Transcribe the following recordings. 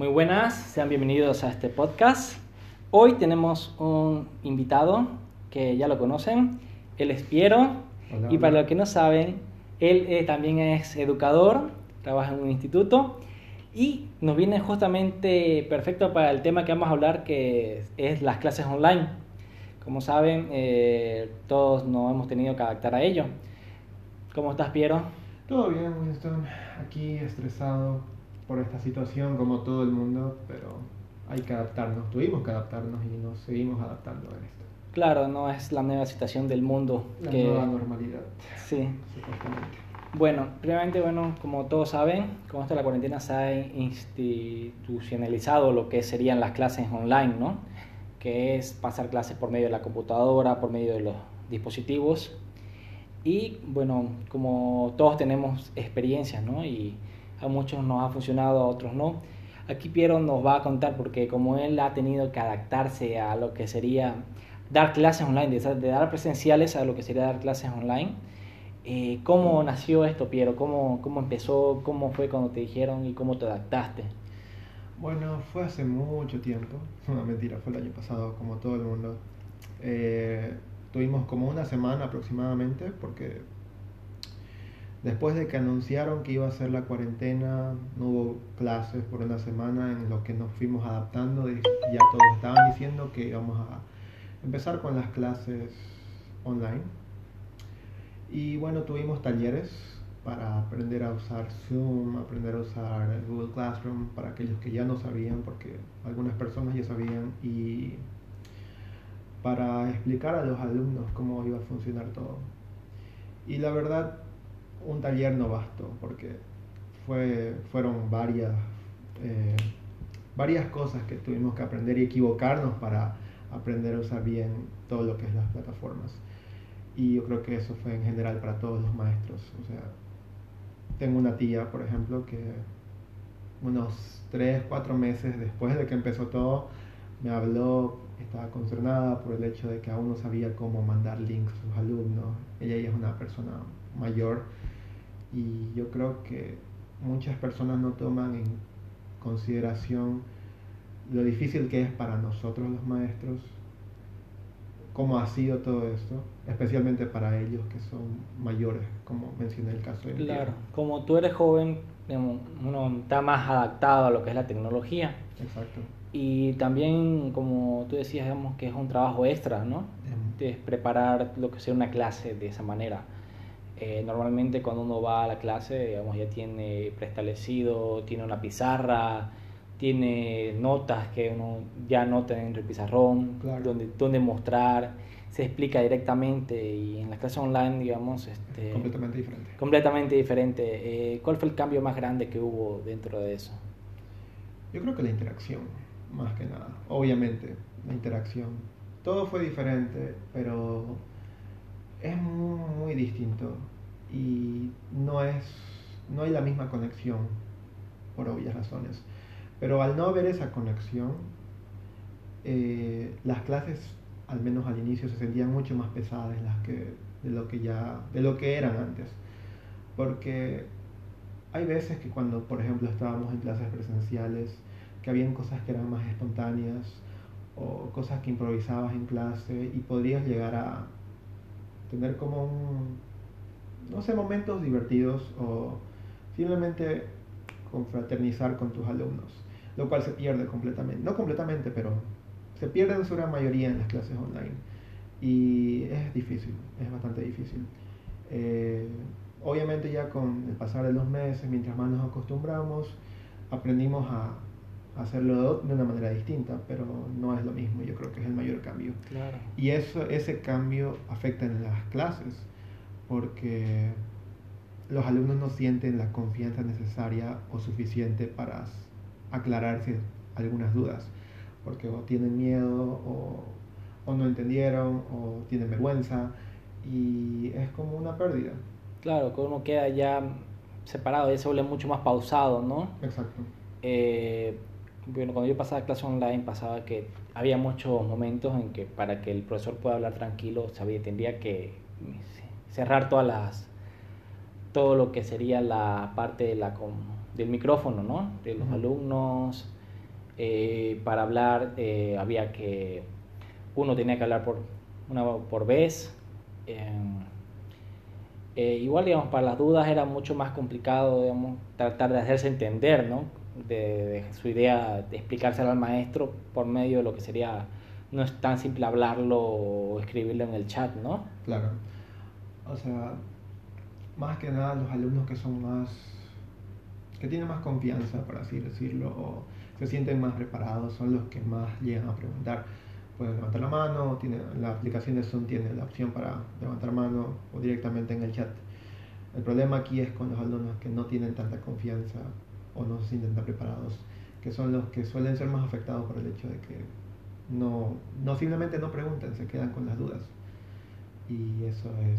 Muy buenas, sean bienvenidos a este podcast. Hoy tenemos un invitado que ya lo conocen, él es Piero Hola, y para los que no saben, él eh, también es educador, trabaja en un instituto y nos viene justamente perfecto para el tema que vamos a hablar que es las clases online. Como saben, eh, todos nos hemos tenido que adaptar a ello. ¿Cómo estás, Piero? Todo bien, Winston. Aquí estresado por esta situación, como todo el mundo, pero hay que adaptarnos. Tuvimos que adaptarnos y nos seguimos adaptando a esto. Claro, no es la nueva situación del mundo. La que- nueva normalidad, Sí. supuestamente. Bueno, primeramente, bueno, como todos saben, con esto de la cuarentena se ha institucionalizado lo que serían las clases online, ¿no? Que es pasar clases por medio de la computadora, por medio de los dispositivos. Y bueno, como todos tenemos experiencias, ¿no? Y a muchos nos ha funcionado, a otros no. Aquí Piero nos va a contar porque como él ha tenido que adaptarse a lo que sería dar clases online, de, dar presenciales a lo que sería dar clases online, eh, ¿Cómo nació esto, Piero? ¿Cómo, ¿Cómo empezó? ¿Cómo fue cuando te dijeron y cómo te adaptaste? Bueno, fue hace mucho tiempo. No, mentira, fue el año pasado, como todo el mundo. Eh, tuvimos como una semana aproximadamente, porque después de que anunciaron que iba a ser la cuarentena, no hubo clases por una semana en lo que nos fuimos adaptando. y Ya todos estaban diciendo que íbamos a empezar con las clases online. Y bueno, tuvimos talleres para aprender a usar Zoom, aprender a usar Google Classroom para aquellos que ya no sabían, porque algunas personas ya sabían, y para explicar a los alumnos cómo iba a funcionar todo. Y la verdad, un taller no bastó, porque fue, fueron varias, eh, varias cosas que tuvimos que aprender y equivocarnos para aprender a usar bien todo lo que es las plataformas. Y yo creo que eso fue en general para todos los maestros. O sea, tengo una tía, por ejemplo, que unos 3, 4 meses después de que empezó todo, me habló, estaba concernada por el hecho de que aún no sabía cómo mandar links a sus alumnos. Ella ya es una persona mayor y yo creo que muchas personas no toman en consideración lo difícil que es para nosotros los maestros cómo ha sido todo esto, especialmente para ellos que son mayores, como mencioné el caso de mi tía. Claro, como tú eres joven, uno está más adaptado a lo que es la tecnología. Exacto. Y también, como tú decías, digamos que es un trabajo extra, ¿no? Es preparar lo que sea una clase de esa manera. Eh, normalmente cuando uno va a la clase, digamos, ya tiene preestablecido, tiene una pizarra, tiene notas que uno ya nota dentro del pizarrón, Claro. donde, donde mostrar, se explica directamente y en la clase online, digamos, este, Completamente diferente. completamente diferente. Eh, ¿Cuál fue el cambio más grande que hubo dentro de eso? Yo creo que la interacción, más que nada. Obviamente, la interacción. Todo fue diferente, pero es muy, muy distinto y no es no hay la misma conexión por obvias razones. Pero al no haber esa conexión, eh, las clases, al menos al inicio, se sentían mucho más pesadas las que de lo que ya de lo que eran antes, porque hay veces que cuando, por ejemplo, estábamos en clases presenciales, que habían cosas que eran más espontáneas o cosas que improvisabas en clase y podrías llegar a tener como un, no sé, momentos divertidos o simplemente confraternizar con tus alumnos, lo cual se pierde completamente, no completamente, pero se pierde en su gran mayoría en las clases online y es difícil, es bastante difícil. Eh, obviamente ya con el pasar de los meses, mientras más nos acostumbramos, aprendimos a hacerlo de una manera distinta, pero no es lo mismo, yo creo que es el mayor cambio. Claro. Y eso, ese cambio afecta en las clases, porque los alumnos no sienten la confianza necesaria o suficiente para aclararse algunas dudas, porque o tienen miedo o, o no entendieron o tienen vergüenza y es como una pérdida. Claro, que uno queda ya separado, ya se vuelve mucho más pausado, ¿no? Exacto. Eh, bueno, cuando yo pasaba clase online pasaba que había muchos momentos en que para que el profesor pueda hablar tranquilo sabía, tendría que cerrar todas las todo lo que sería la parte de la com- del micrófono, ¿no? De los alumnos, Eh, para hablar eh, había que, uno tenía que hablar por, una por vez. Eh, igual, digamos, para las dudas era mucho más complicado, digamos, tratar de hacerse entender, ¿no? De, su idea, de explicárselo al maestro por medio de lo que sería, no es tan simple hablarlo o escribirlo en el chat, ¿no? Claro. O sea, más que nada los alumnos que son más, que tienen más confianza, por así decirlo, o se sienten más preparados, son los que más llegan a preguntar pueden levantar la mano, tiene, la aplicación de Zoom tiene la opción para levantar mano o directamente en el chat. El problema aquí es con los alumnos que no tienen tanta confianza o no se sienten tan preparados, que son los que suelen ser más afectados por el hecho de que no, no simplemente no preguntan, se quedan con las dudas. Y eso es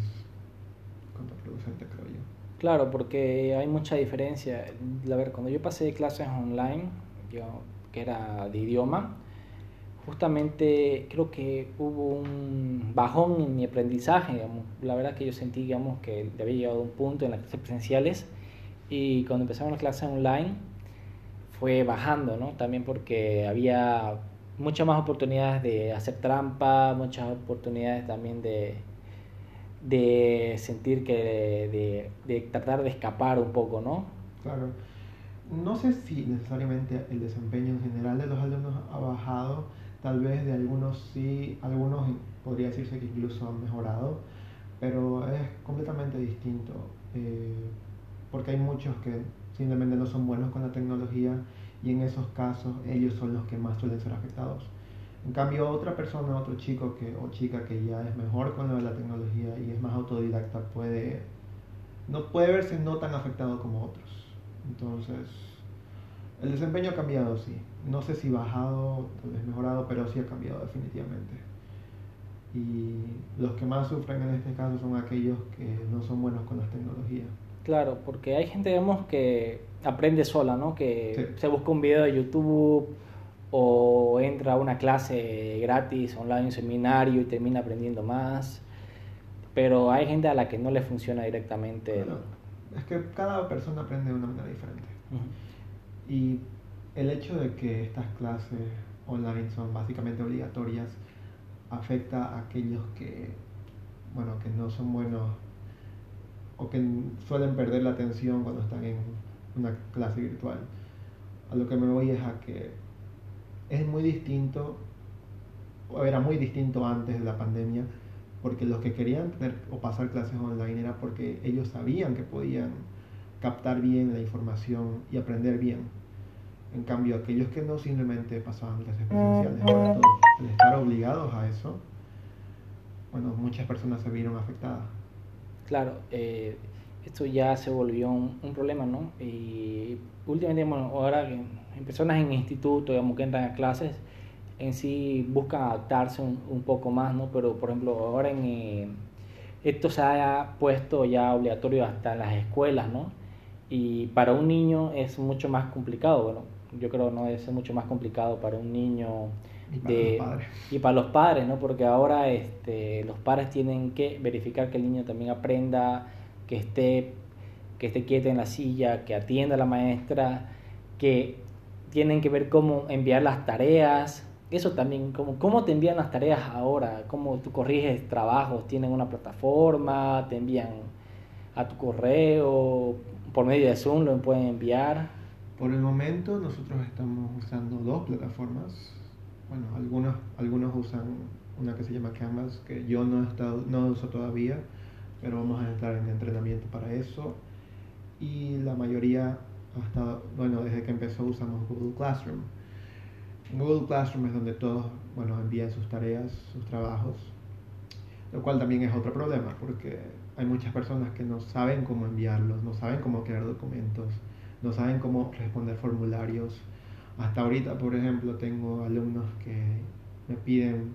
contraproducente, creo yo. Claro, porque hay mucha diferencia. A ver, cuando yo pasé clases online, yo que era de idioma, justamente creo que hubo un bajón en mi aprendizaje, La verdad que yo sentí, digamos, que había llegado a un punto en las clases presenciales y cuando empezaron las clases online fue bajando, ¿no? También porque había muchas más oportunidades de hacer trampa, muchas oportunidades también de, de sentir que, de, de tratar de escapar un poco, ¿no? Claro. No sé si necesariamente el desempeño en general de los alumnos ha bajado, Tal vez de algunos sí, algunos podría decirse que incluso han mejorado, pero es completamente distinto, eh, porque hay muchos que simplemente no son buenos con la tecnología y en esos casos ellos son los que más suelen ser afectados. En cambio, otra persona, otro chico que, o chica que ya es mejor con lo de la tecnología y es más autodidacta puede, no, puede verse no tan afectado como otros. Entonces, el desempeño ha cambiado, sí. No sé si bajado, tal vez mejorado, pero sí ha cambiado definitivamente. Y los que más sufren en este caso son aquellos que no son buenos con las tecnologías. Claro, porque hay gente, digamos, que aprende sola, ¿no? Que se busca un video de YouTube o entra a una clase gratis online, un seminario y termina aprendiendo más. Pero hay gente a la que no le funciona directamente. es que cada persona aprende de una manera diferente. Y el hecho de que estas clases online son básicamente obligatorias afecta a aquellos que, bueno, que no son buenos o que suelen perder la atención cuando están en una clase virtual. A lo que me voy es a que es muy distinto, o era muy distinto antes de la pandemia, porque los que querían tener o pasar clases online era porque ellos sabían que podían captar bien la información y aprender bien. En cambio, aquellos que no simplemente pasaban clases presenciales, ahora todos, al estar obligados a eso, bueno, muchas personas se vieron afectadas. Claro, eh, esto ya se volvió un, problema, ¿no? Y últimamente, bueno, ahora en personas en instituto, digamos, que entran a clases, en sí buscan adaptarse un, poco más, ¿no? Pero, por ejemplo, ahora en... Eh, esto se ha puesto ya obligatorio hasta en las escuelas, ¿no? Y para un niño es mucho más complicado, bueno, yo creo no es mucho más complicado para un niño y para de, los padres. y para los padres, ¿no? Porque ahora este, los padres tienen que verificar que el niño también aprenda, que esté, que esté quieto en la silla, que atienda a la maestra, que tienen que ver cómo enviar las tareas. Eso también, cómo, cómo te envían las tareas ahora, cómo tú corriges trabajos, tienen una plataforma, te envían a tu correo, por medio de Zoom lo pueden enviar. Por el momento nosotros estamos usando dos plataformas. Bueno, algunos, algunos usan una que se llama Canvas, que yo no he estado, no uso todavía, pero vamos a estar en entrenamiento para eso. Y la mayoría hasta, bueno, desde que empezó usamos Google Classroom. Google Classroom es donde todos, bueno, envían sus tareas, sus trabajos, lo cual también es otro problema, porque hay muchas personas que no saben cómo enviarlos, no saben cómo crear documentos, no saben cómo responder formularios. Hasta ahorita, por ejemplo, tengo alumnos que me piden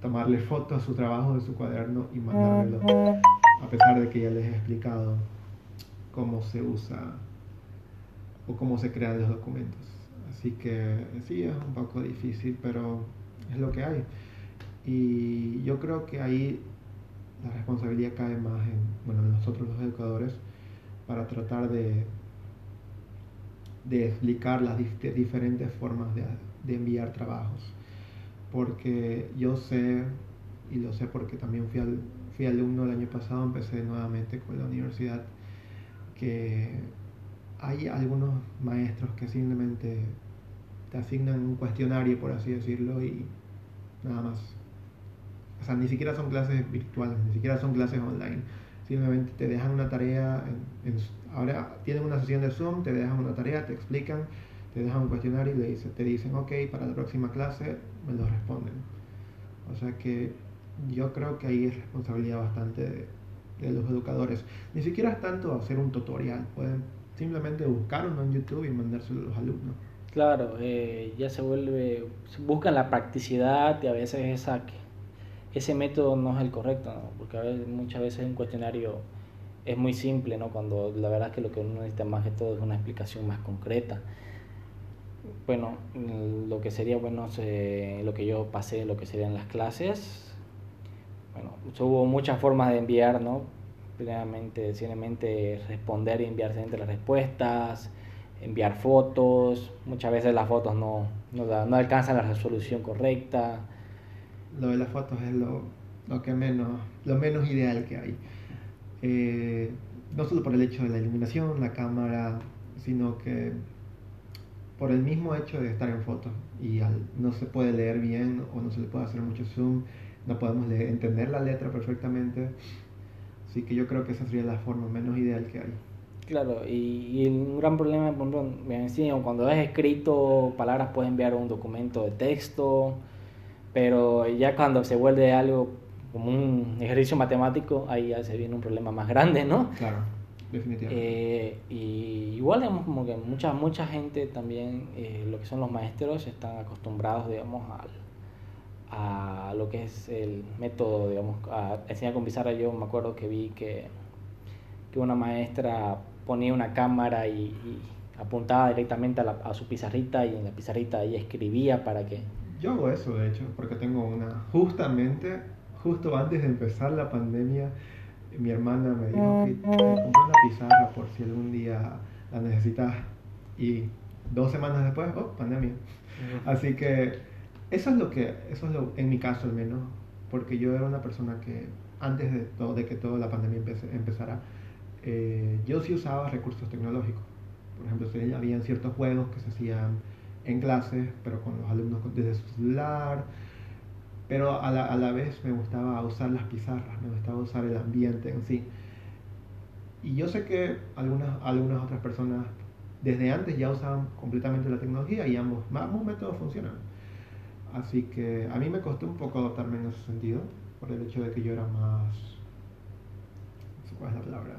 tomarle fotos a su trabajo de su cuaderno y mandármelo, a pesar de que ya les he explicado cómo se usa o cómo se crean los documentos. Así que sí, es un poco difícil, pero es lo que hay. Y yo creo que ahí la responsabilidad cae más en, bueno, nosotros los educadores para tratar de de explicar las diferentes formas de, de, enviar trabajos. Porque yo sé, y lo sé porque también fui, al, fui alumno el año pasado, empecé nuevamente con la universidad, que hay algunos maestros que simplemente te asignan un cuestionario, por así decirlo, y nada más. O sea, ni siquiera son clases virtuales, ni siquiera son clases online. Simplemente te dejan una tarea, ahora tienen una sesión de Zoom, te dejan una tarea, te explican, te dejan un cuestionario y le dice, te dicen, ok, para la próxima clase me lo responden. O sea que yo creo que ahí es responsabilidad bastante de, de los educadores. Ni siquiera es tanto hacer un tutorial, pueden simplemente buscar uno en YouTube y mandárselo a los alumnos. Claro, eh, ya se vuelve, buscan la practicidad y a veces esa, ese método no es el correcto, porque a veces, muchas veces un cuestionario es muy simple, ¿no? cuando la verdad es que lo que uno necesita más que todo es una explicación más concreta. Bueno, lo que sería, bueno, lo que yo pasé, lo que serían las clases, bueno, hubo muchas formas de enviar, ¿no? Primeramente, simplemente responder y enviar entre las respuestas, enviar fotos, muchas veces las fotos no, no, alcanzan la resolución correcta. Lo de las fotos es lo, lo que menos, lo menos ideal que hay. Eh, no solo por el hecho de la iluminación, la cámara, sino que por el mismo hecho de estar en foto y no se puede leer bien o no se le puede hacer mucho zoom, no podemos entender la letra perfectamente. Así que yo creo que esa sería la forma menos ideal que hay. Claro, y, un gran problema, por ejemplo, cuando es escrito palabras puedes enviar un documento de texto, pero ya cuando se vuelve algo como un ejercicio matemático, ahí ya se viene un problema más grande, ¿no? Claro, definitivamente. Eh, y igual, digamos, como que mucha, mucha gente también, eh, lo que son los maestros, están acostumbrados, digamos, a, a lo que es el método, digamos, a enseñar con pizarra. Yo me acuerdo que vi que, que una maestra ponía una cámara y, apuntaba directamente a, a, su pizarrita y en la pizarrita ahí escribía para que... Yo hago eso, de hecho, porque tengo una... Justamente, justo antes de empezar la pandemia, mi hermana me dijo que compré una pizarra por si algún día la necesitas. Y dos semanas después, oh, pandemia. Así que eso es lo que, eso es lo, en mi caso al menos, porque yo era una persona que antes de, todo, de que toda la pandemia empezara, eh, yo sí usaba recursos tecnológicos. Por ejemplo, si habían ciertos juegos que se hacían en clases, pero con los alumnos desde su celular. Pero a la, a la vez me gustaba usar las pizarras, me gustaba usar el ambiente en sí. Y yo sé que algunas, algunas otras personas desde antes ya usaban completamente la tecnología y ambos, ambos métodos funcionan. Así que a mí me costó un poco adaptarme en ese sentido, por el hecho de que yo era más... ¿Cuál es la palabra?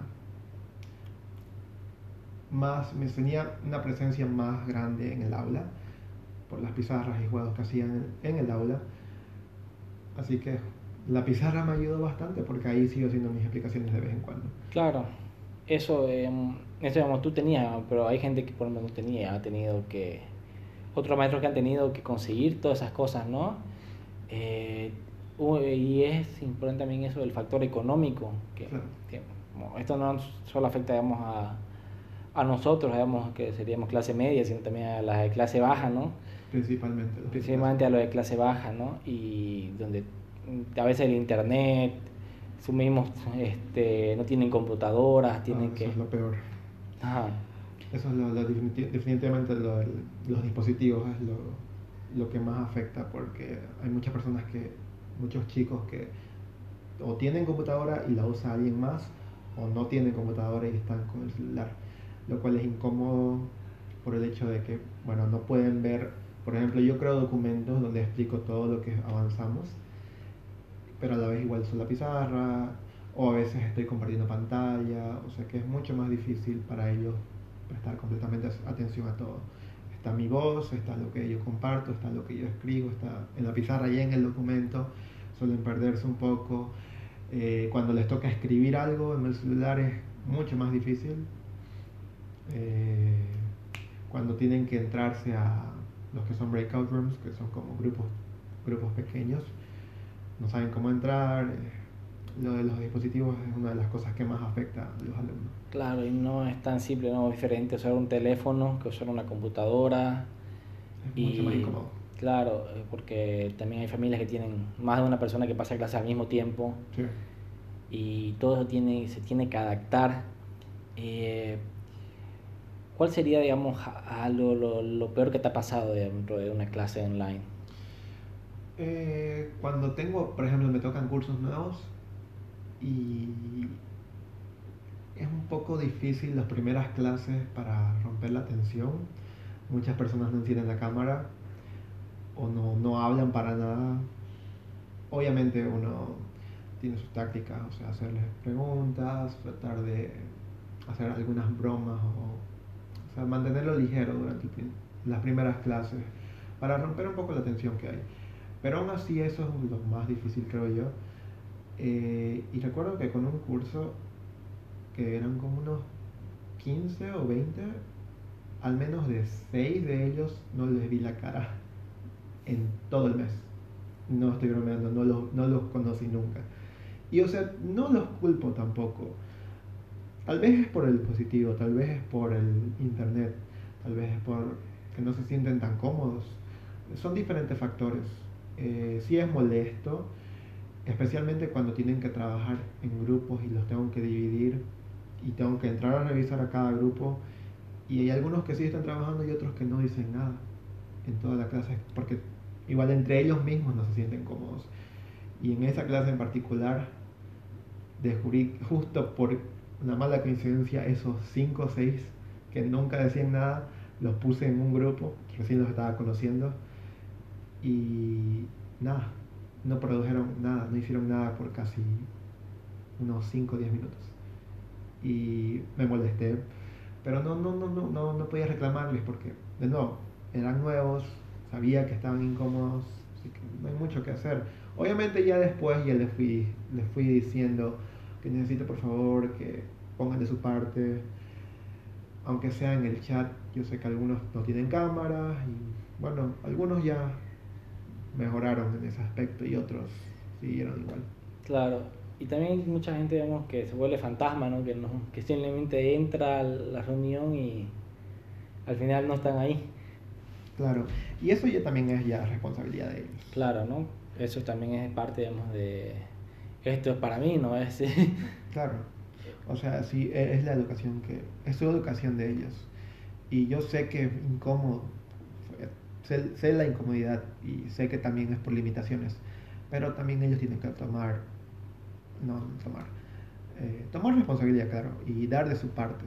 más, me tenía una presencia más grande en el aula, por las pizarras y juegos que hacían en el aula. Así que la pizarra me ayudó bastante porque ahí sigo haciendo mis explicaciones de vez en cuando. Claro, eso, eh, eso digamos, tú tenías, pero hay gente que por lo menos tenía, ha tenido que, otros maestros que han tenido que conseguir todas esas cosas, ¿no? Eh, y es importante también eso del factor económico, que, esto no solo afecta, digamos, a a nosotros, digamos, que seríamos clase media, sino también a las de clase baja, ¿no? Principalmente. Principalmente a los de clase baja, ¿no? Y donde a veces el internet, sus mismos, este, no tienen computadoras, tienen ah, que... Eso es lo peor. Ajá. Eso es lo, definitivamente los dispositivos es lo, lo que más afecta porque hay muchas personas que, muchos chicos que o tienen computadora y la usa alguien más o no tienen computadora y están con el celular lo cual es incómodo por el hecho de que, bueno, no pueden ver, por ejemplo, yo creo documentos donde explico todo lo que avanzamos, pero a la vez igual uso la pizarra, o a veces estoy compartiendo pantalla, o sea que es mucho más difícil para ellos prestar completamente atención a todo. Está mi voz, está lo que yo comparto, está lo que yo escribo, está en la pizarra y en el documento, suelen perderse un poco. Eh, cuando les toca escribir algo en el celular es mucho más difícil eh, cuando tienen que entrarse a los que son breakout rooms, que son como grupos, grupos pequeños, no saben cómo entrar, eh, lo de los dispositivos es una de las cosas que más afecta a los alumnos. Claro, y no es tan simple, no es diferente usar un teléfono que usar una computadora. Es mucho más incómodo. Claro, eh, porque también hay familias que tienen más de una persona que pasa clase al mismo tiempo Sí. y todo tiene, se tiene que adaptar. Eh, ¿Cuál sería, digamos, a- lo, lo, lo peor que te ha pasado dentro de una clase online? Eh, cuando tengo, por ejemplo, me tocan cursos nuevos y poco difícil las primeras clases para romper la tensión. Muchas personas no encienden la cámara o no, no hablan para nada. Obviamente uno tiene sus tácticas, o sea, hacerles preguntas, tratar de hacer algunas bromas o, o sea, mantenerlo ligero durante las primeras clases para romper un poco la tensión que hay. Pero aún así eso es lo más difícil, creo yo. Eh, y recuerdo que con un curso que eran como unos 15 o 20, al menos de 6 de ellos no les vi la cara en todo el mes. No estoy bromeando, no los, no los conocí nunca. Y o sea, no los culpo tampoco. Tal vez es por el dispositivo, tal vez es por el internet, tal vez es por que no se sienten tan cómodos. Son diferentes factores. Eh, sí es molesto, especialmente cuando tienen que trabajar en grupos y los tengo que dividir y tengo que entrar a revisar a cada grupo. Y hay algunos que sí están trabajando y otros que no dicen nada en toda la clase porque igual entre ellos mismos no se sienten cómodos. Y en esa clase en particular descubrí justo por una mala coincidencia esos cinco o seis que nunca decían nada los puse en un grupo recién los estaba conociendo y nada no produjeron nada no hicieron nada por casi unos 5 o 10 minutos y me molesté. Pero no no no no no no podía reclamarles porque de nuevo eran nuevos sabía que estaban incómodos así que no hay mucho que hacer. Obviamente ya después ya les fui les fui diciendo que necesito por favor que pongan de su parte. Aunque sea en el chat yo sé que algunos no tienen cámara y bueno algunos ya mejoraron en ese aspecto y otros siguieron igual. Claro, y también hay mucha gente, digamos, que se vuelve fantasma, ¿no? Que, no, que simplemente entra a la reunión y al final no están ahí. claro y eso ya también es ya responsabilidad de ellos Claro, ¿no? Eso también es parte, digamos, de... Esto es para mí, ¿no? Es... Claro. O sea, sí, e- es la educación que... Es su educación de ellos. Y yo sé que es incómodo. Sé, sé la incomodidad y sé que también es por limitaciones. Pero también ellos tienen que tomar... No, tomar. eh, tomar responsabilidad, claro. Y dar de su parte.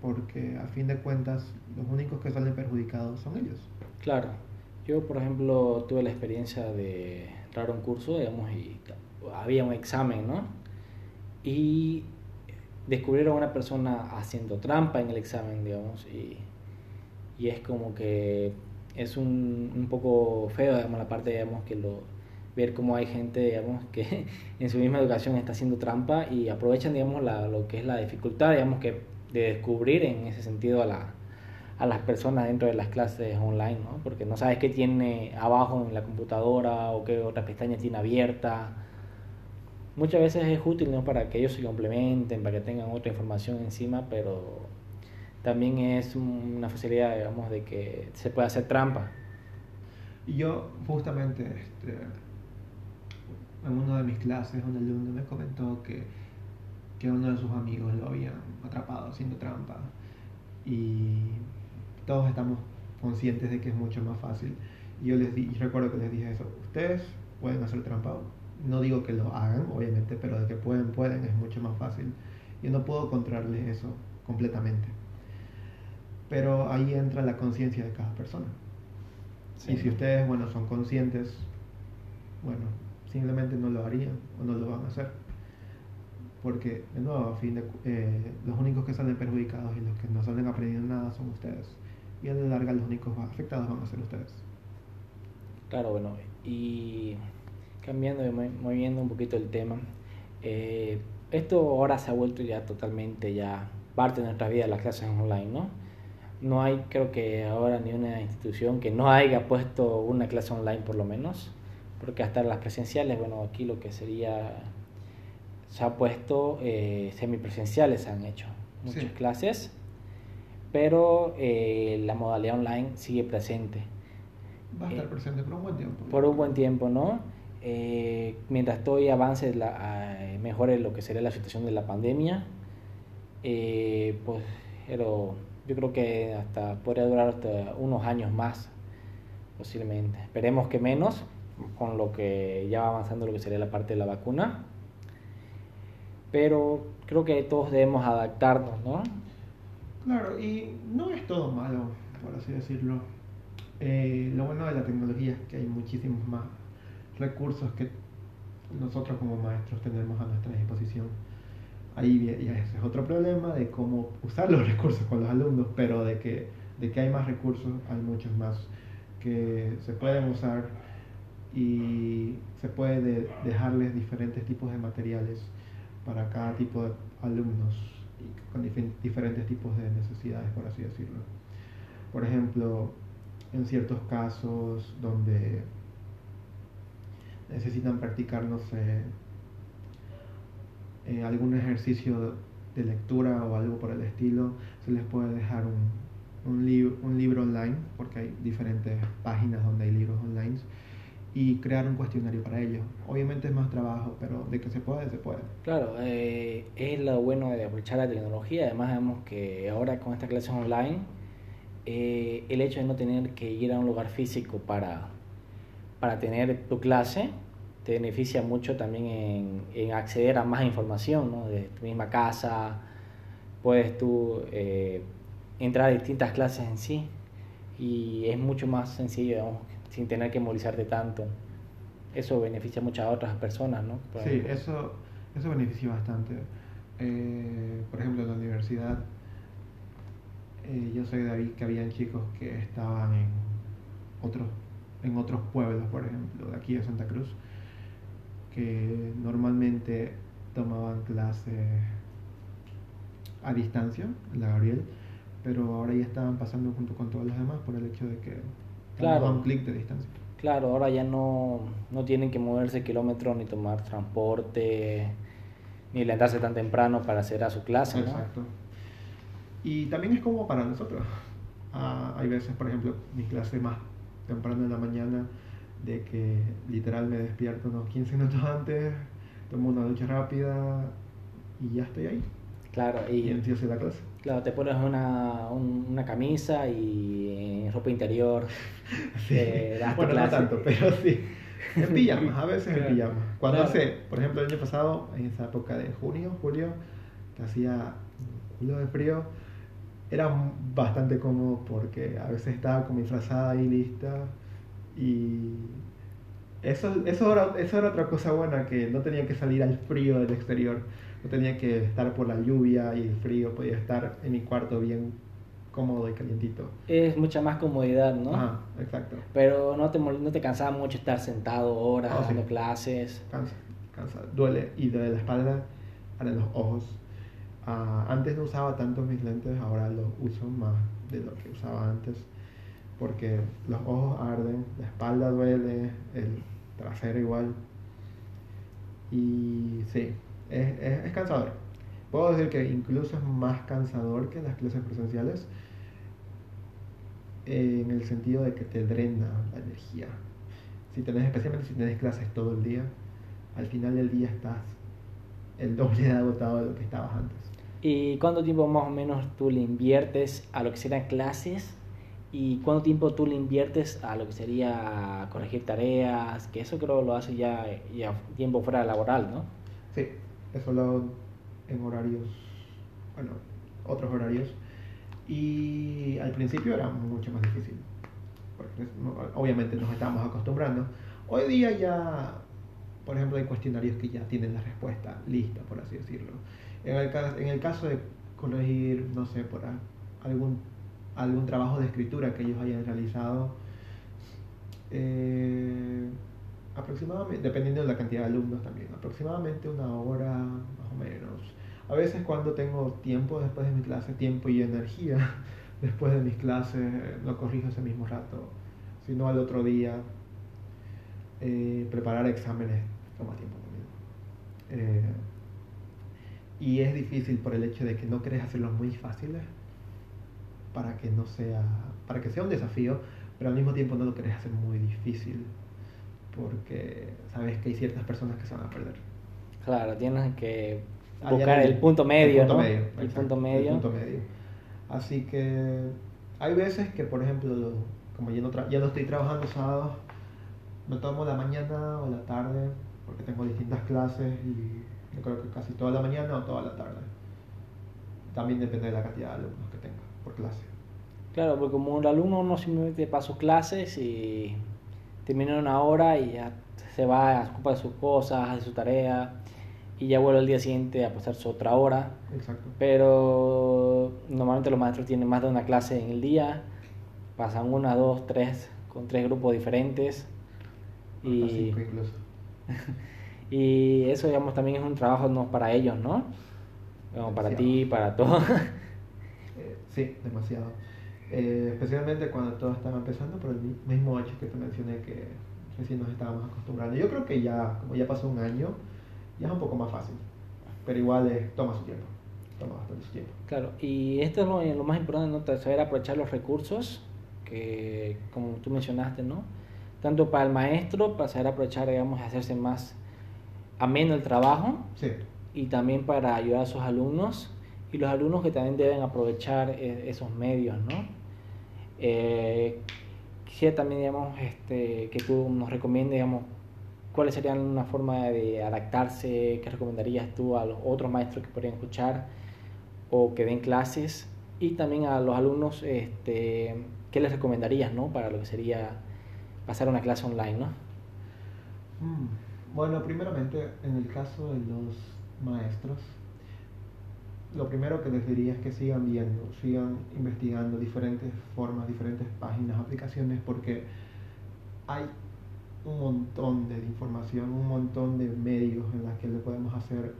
Porque a fin de cuentas, los únicos que salen perjudicados son ellos. Claro, yo por ejemplo tuve la experiencia de entrar a un curso, digamos, y había un examen, ¿no? Y descubrieron a una persona haciendo trampa en el examen, digamos, y, y es como que es un, un poco feo, digamos, la parte, digamos, que lo ver cómo hay gente, digamos, que en su misma educación está haciendo trampa y aprovechan, digamos, la, lo que es la dificultad, digamos, que de descubrir en ese sentido a la, a las personas dentro de las clases online, ¿no? Porque no sabes qué tiene abajo en la computadora o qué otra pestaña tiene abierta. Muchas veces es útil, ¿no? Para que ellos se complementen, para que tengan otra información encima, pero también es un- una facilidad, digamos, de que se puede hacer trampa. Y yo justamente este, en una de mis clases un alumno me comentó que, que uno de sus amigos lo habían atrapado haciendo trampa y todos estamos conscientes de que es mucho más fácil. Y yo les di, y recuerdo que les dije eso, ustedes pueden hacer trampa, no digo que lo hagan, obviamente, pero de que pueden, pueden, es mucho más fácil. Yo no puedo controlarles eso completamente. Pero ahí entra la conciencia de cada persona. Sí. Y si ustedes, bueno, son conscientes, bueno, simplemente no lo harían o no lo van a hacer. Porque, de nuevo, a fin de, eh, los únicos que salen perjudicados y los que no salen aprendiendo nada son ustedes. Y a la larga los únicos afectados van a ser ustedes. Claro, bueno, y cambiando, y mo- moviendo un poquito el tema, eh, esto ahora se ha vuelto ya totalmente ya parte de nuestra vida, las clases online, ¿no? No hay, creo que ahora ni una institución que no haya puesto una clase online por lo menos, porque hasta las presenciales, bueno, aquí lo que sería se ha puesto eh, semipresenciales, se han hecho muchas clases, pero eh, la modalidad online sigue presente. Va a estar Eh, presente por un buen tiempo. Por un buen tiempo, ¿no? Eh, mientras estoy avance, la, a- mejore lo que sería la situación de la pandemia, eh, pues pero yo creo que hasta podría durar hasta unos años más, posiblemente. Esperemos que menos, con lo que ya va avanzando lo que sería la parte de la vacuna. Pero creo que todos debemos adaptarnos, ¿no? Claro, y no es todo malo, por así decirlo. Eh, lo bueno de la tecnología es que hay muchísimos más recursos que nosotros como maestros tenemos a nuestra disposición. Ahí ese es otro problema de cómo usar los recursos con los alumnos, pero de que, de que hay más recursos, hay muchos más que se pueden usar y se puede de- dejarles diferentes tipos de materiales para cada tipo de alumnos y con dife- diferentes tipos de necesidades, por así decirlo. Por ejemplo, en ciertos casos donde necesitan practicar, no sé, eh, algún ejercicio de lectura o algo por el estilo, se les puede dejar un, un, lib- un libro online, porque hay diferentes páginas donde hay libros online, y crear un cuestionario para ellos. Obviamente es más trabajo, pero de que se puede, se puede. Claro, eh, es lo bueno de aprovechar la tecnología. Además, vemos que ahora con estas clases online, eh, el hecho de no tener que ir a un lugar físico para, para tener tu clase te beneficia mucho también en, en acceder a más información, ¿no? De tu misma casa, puedes tú eh, entrar a distintas clases en sí y es mucho más sencillo, digamos, sin tener que movilizarte tanto. Eso beneficia a otras personas, ¿no? Por Sí, ejemplo. eso, eso beneficia bastante. Eh, por ejemplo, en la universidad, eh, yo sé de ahí que habían chicos que estaban en otros, en otros pueblos, por ejemplo, de aquí de Santa Cruz, que normalmente tomaban clases a distancia, en la Gabriel, pero ahora ya estaban pasando junto con todos los demás por el hecho de que Claro. a un clic de distancia. Claro, ahora ya no, no tienen que moverse kilómetros ni tomar transporte, ni levantarse tan temprano para hacer a su clase, ¿no? Exacto. Y también es como para nosotros. Ah, hay veces, por ejemplo, mi clase más temprano en la mañana, de que literal me despierto unos 15 minutos antes, tomo una ducha rápida y ya estoy ahí. Claro, Y y empiezo la clase. Claro, te pones una, un- una camisa y ropa interior. te das tu bueno, no clase. tanto, pero sí. En pijamas, a veces en pijamas. Cuando Claro. hace, por ejemplo, el año pasado, en esa época de junio, julio, que hacía culo de frío, era bastante cómodo porque a veces estaba con mi frazada ahí lista y eso, eso, era, eso era otra cosa buena, que no tenía que salir al frío del exterior, no tenía que estar por la lluvia y el frío, podía estar en mi cuarto bien cómodo y calientito. Es mucha más comodidad, ¿no? Ajá, exacto. Pero no te, no te cansaba mucho estar sentado horas Ah, sí. haciendo clases. Cansa, cansa, duele y duele la espalda, ahora los ojos. Ah, antes no usaba tanto mis lentes, ahora los uso más de lo que usaba antes, porque los ojos arden, la espalda duele, el trasero igual. Y sí, es, es, es cansador. Puedo decir que incluso es más cansador que las clases presenciales, en el sentido de que te drena la energía. Si tenés, especialmente si tenés clases todo el día, al final del día estás el doble de agotado de lo que estabas antes. ¿Y cuánto tiempo más o menos tú le inviertes a lo que serían clases? ¿Y cuánto tiempo tú le inviertes a lo que sería corregir tareas? Que eso creo lo hace ya, ya tiempo fuera laboral, ¿no? Sí, eso lo hago en horarios, bueno, otros horarios. Y al principio era mucho más difícil, porque obviamente nos estábamos acostumbrando. Hoy día ya, por ejemplo, hay cuestionarios que ya tienen la respuesta lista, por así decirlo. En el, en el caso de corregir, no sé, por algún, algún trabajo de escritura que ellos hayan realizado, eh, aproximadamente, dependiendo de la cantidad de alumnos también, aproximadamente una hora más o menos. A veces cuando tengo tiempo después de mi clase, tiempo y energía después de mis clases, no corrijo ese mismo rato, sino al otro día. Eh, preparar exámenes toma tiempo también. Eh, y es difícil por el hecho de que no querés hacerlos muy fáciles para que no sea, para que sea un desafío, pero al mismo tiempo no lo querés hacer muy difícil porque sabes que hay ciertas personas que se van a perder. Claro, tienes que buscar el, punto medio, el punto ¿no? Medio, el punto medio. el punto medio. Así que hay veces que, por ejemplo, como ya no, tra- ya no estoy trabajando sábados, me tomo la mañana o la tarde, porque tengo distintas clases y yo creo que casi toda la mañana o toda la tarde. También depende de la cantidad de alumnos por clase. Claro, porque como un alumno uno simplemente para sus clases y termina una hora y ya se va, ocupa de sus cosas, hace su tarea y ya vuelve al día siguiente a pasar su otra hora. Exacto. Pero normalmente los maestros tienen más de una clase en el día, pasan una, dos, tres, con tres grupos diferentes. Hasta Y, cinco incluso. y eso, digamos, también es un trabajo no para ellos, ¿no? Como para ti, para todos. Eh, sí, demasiado. Eh, especialmente cuando todo estaba empezando, por el mi- mismo hecho que te mencioné que recién nos estábamos acostumbrando. Yo creo que ya, como ya pasó un año, ya es un poco más fácil. Pero igual es- toma su tiempo. Toma bastante su tiempo. Claro, y esto es lo, lo más importante, ¿no? Saber aprovechar los recursos que, como tú mencionaste, ¿no? Tanto para el maestro, para saber aprovechar, digamos, hacerse más ameno el trabajo, Sí, y también para ayudar a sus alumnos, y los alumnos que también deben aprovechar eh, esos medios, ¿no? Eh, quisiera también, digamos, este, que tú nos recomiendes, digamos, cuáles serían una forma de adaptarse, qué recomendarías tú a los otros maestros que podrían escuchar o que den clases, y también a los alumnos, este, qué les recomendarías, ¿no? Para lo que sería pasar una clase online, ¿no? Mm, Bueno, primeramente, en el caso de los maestros, lo primero que les diría es que sigan viendo, sigan investigando diferentes formas, diferentes páginas, aplicaciones, porque hay un montón de información, un montón de medios en los que le podemos hacer,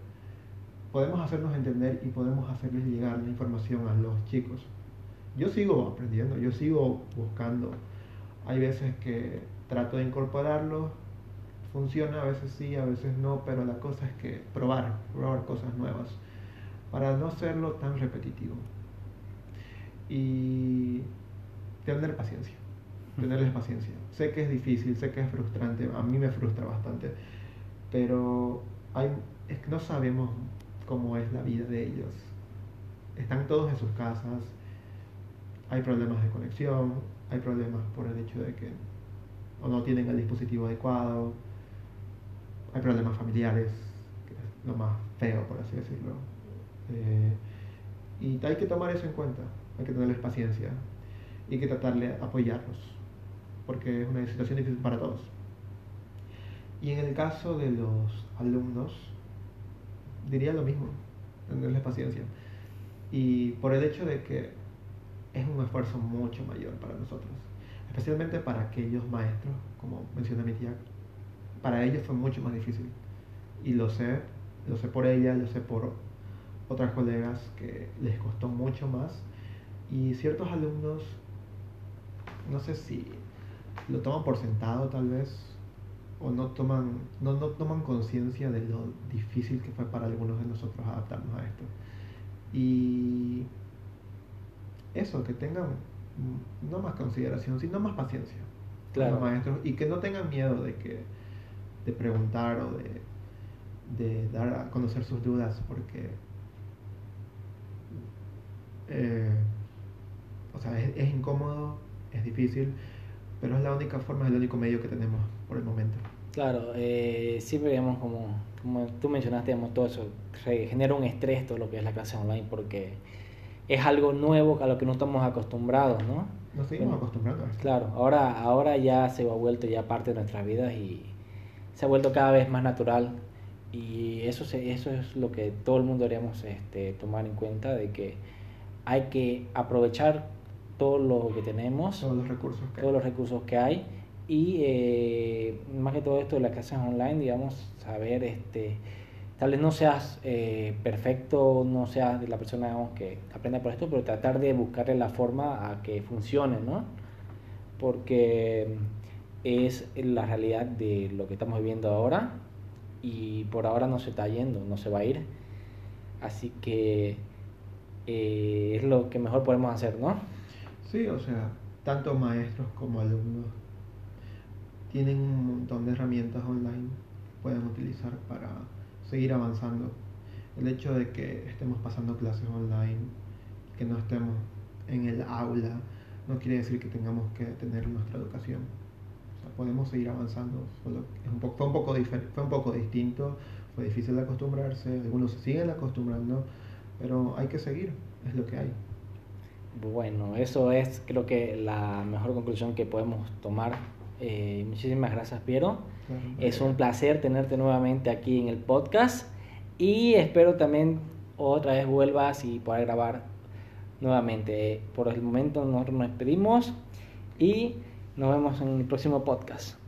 podemos hacernos entender y podemos hacerles llegar la información a los chicos. Yo sigo aprendiendo, yo sigo buscando. Hay veces que trato de incorporarlo, funciona, a veces sí, a veces no, pero la cosa es que probar, probar cosas nuevas, para no hacerlo tan repetitivo. Y tener paciencia, tenerles paciencia. Sé que es difícil, sé que es frustrante, a mí me frustra bastante, pero hay, es que no sabemos cómo es la vida de ellos. Están todos en sus casas, hay problemas de conexión, hay problemas por el hecho de que o no tienen el dispositivo adecuado, hay problemas familiares, que es lo más feo, por así decirlo. Eh, y hay que tomar eso en cuenta, hay que tenerles paciencia y hay que tratar de apoyarlos, porque es una situación difícil para todos. Y en el caso de los alumnos, diría lo mismo, tenerles paciencia. Y por el hecho de que es un esfuerzo mucho mayor para nosotros, especialmente para aquellos maestros, como menciona mi tía, para ellos fue mucho más difícil. Y lo sé, lo sé por ella, lo sé por otras colegas que les costó mucho más. Y ciertos alumnos, no sé si lo toman por sentado tal vez, o no toman, no, no toman conciencia de lo difícil que fue para algunos de nosotros adaptarnos a esto. Y eso, que tengan no más consideración, sino más paciencia Claro. los maestros y que no tengan miedo de que de preguntar o de, de dar a conocer sus dudas porque eh, o sea es, es incómodo es difícil pero es la única forma es el único medio que tenemos por el momento Claro, eh, siempre, digamos, como, como tú mencionaste, digamos, todo eso, genera un estrés todo lo que es la clase online porque es algo nuevo a lo que no estamos acostumbrados, ¿no? nos seguimos Bueno, acostumbrando Claro, ahora, ahora ya se ha vuelto ya parte de nuestras vidas y se ha vuelto cada vez más natural y eso, se- eso es lo que todo el mundo deberíamos este, tomar en cuenta de que hay que aprovechar todo lo que tenemos todos los recursos que todos los recursos que hay y eh, más que todo esto de las clases online, digamos, saber, este, tal vez no seas eh, perfecto, no seas la persona digamos, que aprenda por esto, pero tratar de buscarle la forma a que funcione, ¿no? Porque es la realidad de lo que estamos viviendo ahora y por ahora no se está yendo, no se va a ir. Así que eh, es lo que mejor podemos hacer, ¿no? Sí, o sea, tanto maestros como alumnos tienen un montón de herramientas online que pueden utilizar para seguir avanzando. El hecho de que estemos pasando clases online, que no estemos en el aula, no quiere decir que tengamos que tener nuestra educación. O sea, podemos seguir avanzando. Es un poco, un poco fue un poco distinto, fue difícil de acostumbrarse, algunos se siguen acostumbrando, pero hay que seguir, es lo que hay. Bueno, eso es creo que la mejor conclusión que podemos tomar. Eh, muchísimas gracias, Piero. es un placer tenerte nuevamente aquí en el podcast y espero también otra vez vuelvas y poder grabar nuevamente. Por el momento nosotros nos despedimos y nos vemos en el próximo podcast.